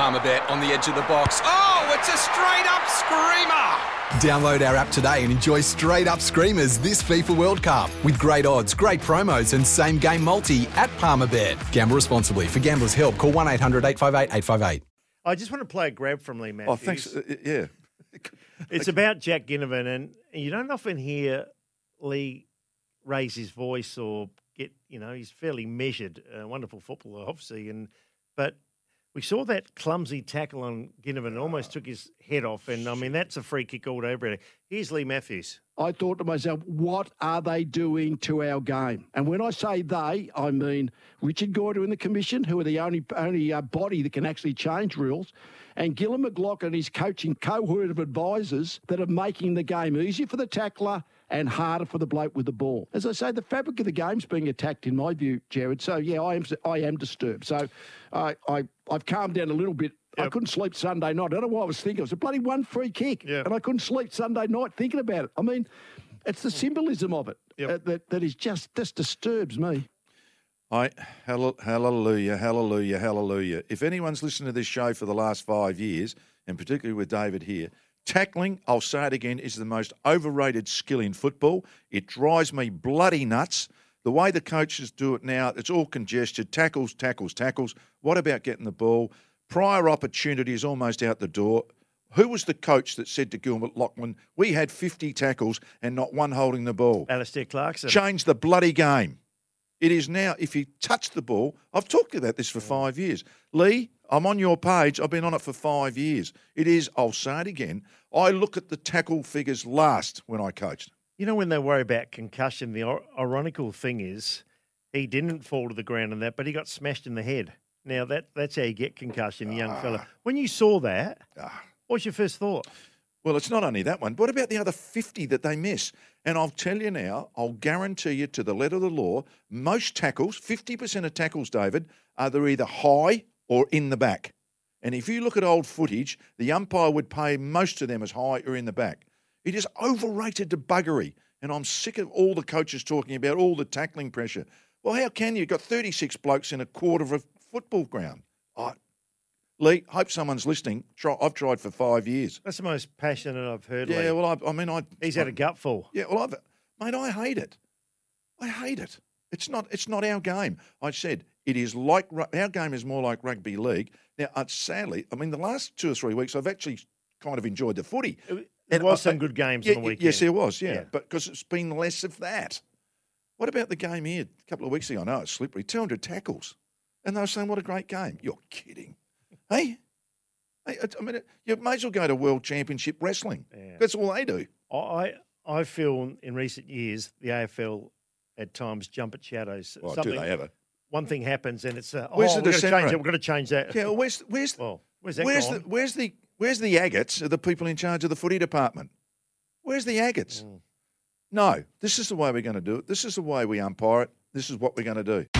Palmerbet on the edge of the box. Oh, it's a straight up screamer! Download our app today and enjoy straight up screamers this FIFA World Cup with great odds, great promos, and same game multi at Palmerbet. Gamble responsibly. For gamblers' help, call 1 800 858 858. I just want to play a grab from Leigh Matthews. Oh, thanks. Uh, yeah. It's about Jack Ginnivan, and you don't often hear Leigh raise his voice or get, you know, he's fairly measured. A wonderful footballer, obviously, and but we saw that clumsy tackle on Ginnivan, almost took his head off, and I mean that's a free kick all over. Here's Leigh Matthews. I thought to myself, what are they doing to our game? And when I say they, I mean Richard Goyder in the commission, who are the only only uh, body that can actually change rules, and Gillon McLachlan and his coaching cohort of advisors that are making the game easier for the tackler and harder for the bloke with the ball. As I say, the fabric of the game's being attacked, in my view, Jared. So yeah, I am I am disturbed. So I I I've calmed down a little bit. Yep. I couldn't sleep Sunday night. I don't know what I was thinking. It was a bloody one free kick, yep. and I couldn't sleep Sunday night thinking about it. I mean, it's the symbolism of it yep. uh, that that is just just disturbs me. I hallelujah, hallelujah, hallelujah. If anyone's listened to this show for the last five years, and particularly with David here, Tackling, I'll say it again, is the most overrated skill in football. It drives me bloody nuts. The way the coaches do it now, it's all congested. Tackles, tackles, tackles. What about getting the ball? Prior opportunity is almost out the door. Who was the coach that said to Gillon McLachlan, we had 50 tackles and not one holding the ball? Alastair Clarkson. Change the bloody game. It is now, if you touch the ball, I've talked about this for five years. Leigh, I'm on your page. I've been on it for five years. It is, I'll say it again, I look at the tackle figures last when I coached. You know, when they worry about concussion, the ironical thing is he didn't fall to the ground in that, but he got smashed in the head. Now, that that's how you get concussion, young fella. Ah. When you saw that, ah. what was your first thought? Well, it's not only that one. What about the other 50 that they miss? And I'll tell you now, I'll guarantee you to the letter of the law, most tackles, 50% of tackles, David, are they're either high or in the back. And if you look at old footage, the umpire would pay most of them as high or in the back. It is overrated to buggery. And I'm sick of all the coaches talking about all the tackling pressure. Well, how can you? You've got 36 blokes in a quarter of a football ground. Leigh, hope someone's listening. Try, I've tried for five years. That's the most passionate I've heard. Yeah, Leigh. well, I, I mean, I he's had a gutful. Yeah, well, I've mate, I hate it. I hate it. It's not. It's not our game. I said it is like our game is more like rugby league. Now, uh, sadly, I mean, the last two or three weeks, I've actually kind of enjoyed the footy. There was I, some good games yeah, on the weekend. Yes, there was. Yeah, yeah. but because it's been less of that. What about the game here a couple of weeks ago? I know it's slippery. Two hundred tackles, and they were saying, "What a great game!" You're kidding, hey? Hey, I mean, you may as well go to World Championship Wrestling. Yeah. That's all they do. I I feel in recent years the AFL at times jump at shadows. Well, do they ever? One thing happens and it's uh, where's oh, the we're going to change it. We're going to change that. Yeah, well, where's where's well, where's that where's gone? the where's the where's the agates of the people in charge of the footy department? Where's the agates? Mm. No, this is the way we're going to do it. This is the way we umpire it. This is what we're going to do.